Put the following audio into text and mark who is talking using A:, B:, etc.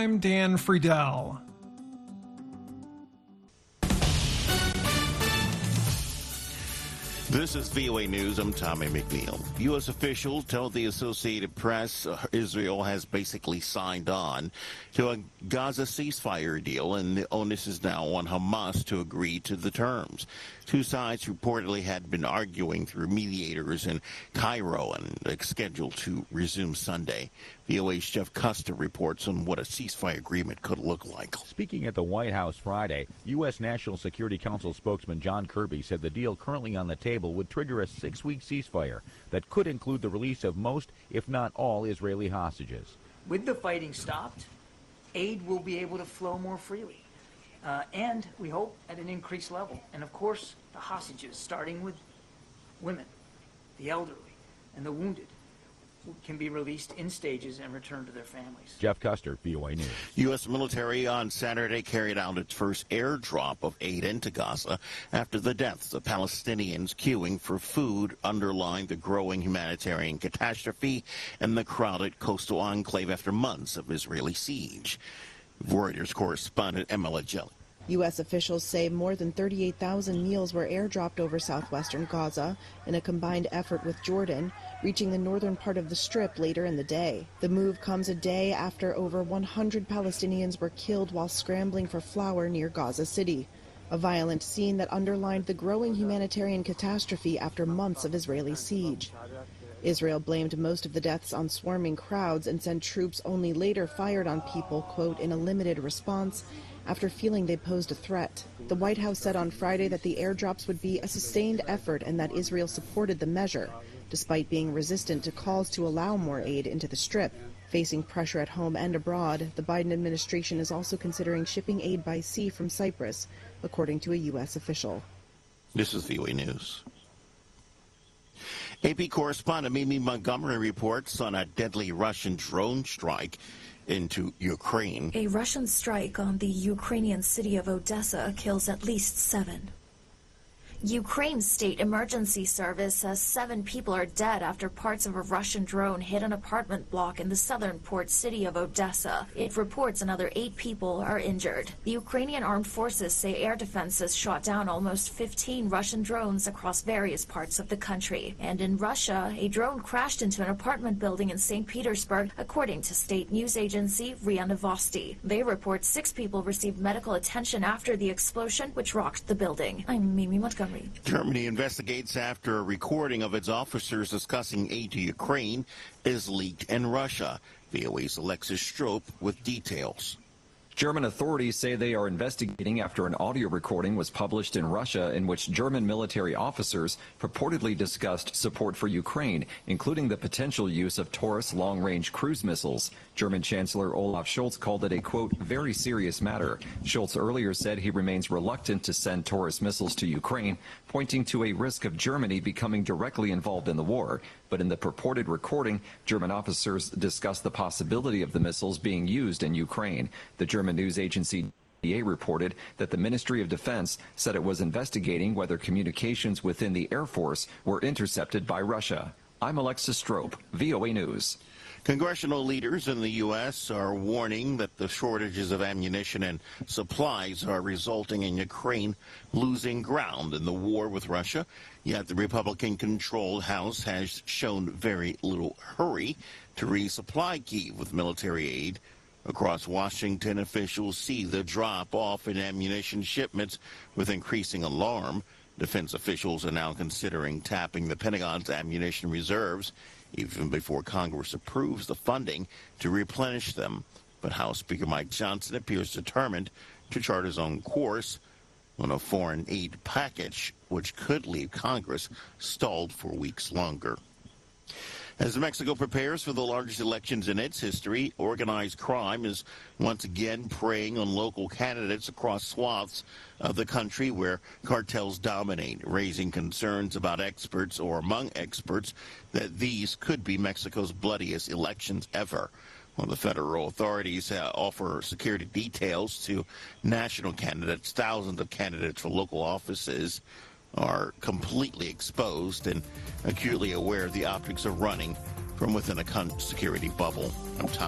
A: I'm Dan Friedel.
B: This is VOA News. I'm Tommy McNeil. U.S. officials tell the Associated Press uh, Israel has basically signed on to a Gaza ceasefire deal, and the onus is now on Hamas to agree to the terms. Two sides reportedly had been arguing through mediators in Cairo and scheduled to resume Sunday. VOA's Jeff Custer reports on what a ceasefire agreement could look like.
C: Speaking at the White House Friday, U.S. National Security Council spokesman John Kirby said the deal currently on the table would trigger a six week ceasefire that could include the release of most, if not all, Israeli hostages.
D: With the fighting stopped, aid will be able to flow more freely. Uh, and we hope at an increased level. And of course, the hostages, starting with women, the elderly, and the wounded, can be released in stages and returned to their families.
C: Jeff Custer, VOA News.
B: U.S. military on Saturday carried out its first airdrop of aid into Gaza after the deaths of Palestinians queuing for food underlined the growing humanitarian catastrophe in the crowded coastal enclave after months of Israeli siege. Reuters correspondent Emma Jelly.
E: U.S. officials say more than 38,000 meals were airdropped over southwestern Gaza in a combined effort with Jordan, reaching the northern part of the strip later in the day. The move comes a day after over 100 Palestinians were killed while scrambling for flour near Gaza City, a violent scene that underlined the growing humanitarian catastrophe after months of Israeli siege. Israel blamed most of the deaths on swarming crowds and said troops only later fired on people, quote, in a limited response after feeling they posed a threat. The White House said on Friday that the airdrops would be a sustained effort and that Israel supported the measure, despite being resistant to calls to allow more aid into the Strip. Facing pressure at home and abroad, the Biden administration is also considering shipping aid by sea from Cyprus, according to a U.S. official.
B: This is VOA News. AP correspondent Mimi Montgomery reports on a deadly Russian drone strike into Ukraine.
F: A Russian strike on the Ukrainian city of Odessa kills at least seven. Ukraine's state emergency service says seven people are dead after parts of a Russian drone hit an apartment block in the southern port city of Odessa. It reports another eight people are injured. The Ukrainian armed forces say air defenses shot down almost 15 Russian drones across various parts of the country. And in Russia, a drone crashed into an apartment building in St. Petersburg, according to state news agency RIA Novosti. They report six people received medical attention after the explosion, which rocked the building. I'm Mimi Montgomery.
B: Germany investigates after a recording of its officers discussing aid to Ukraine is leaked in Russia. VOA's Alexis Strope with details.
G: German authorities say they are investigating after an audio recording was published in Russia in which German military officers purportedly discussed support for Ukraine, including the potential use of Taurus long-range cruise missiles. German Chancellor Olaf Scholz called it a, quote, very serious matter. Scholz earlier said he remains reluctant to send Taurus missiles to Ukraine, pointing to a risk of Germany becoming directly involved in the war. But in the purported recording, German officers discussed the possibility of the missiles being used in Ukraine. The German news agency DA reported that the Ministry of Defense said it was investigating whether communications within the Air Force were intercepted by Russia. I'm Alexis Strope, VOA News.
B: Congressional leaders in the U.S. are warning that the shortages of ammunition and supplies are resulting in Ukraine losing ground in the war with Russia. Yet the Republican controlled House has shown very little hurry to resupply Kiev with military aid. Across Washington, officials see the drop off in ammunition shipments with increasing alarm. Defense officials are now considering tapping the Pentagon's ammunition reserves even before Congress approves the funding to replenish them. But House Speaker Mike Johnson appears determined to chart his own course on a foreign aid package, which could leave Congress stalled for weeks longer. As Mexico prepares for the largest elections in its history, organized crime is once again preying on local candidates across swaths of the country where cartels dominate, raising concerns about experts or among experts that these could be Mexico's bloodiest elections ever. Well, the federal authorities uh, offer security details to national candidates, thousands of candidates for local offices are completely exposed and acutely aware the optics of running from within a security bubble. I'm Tom.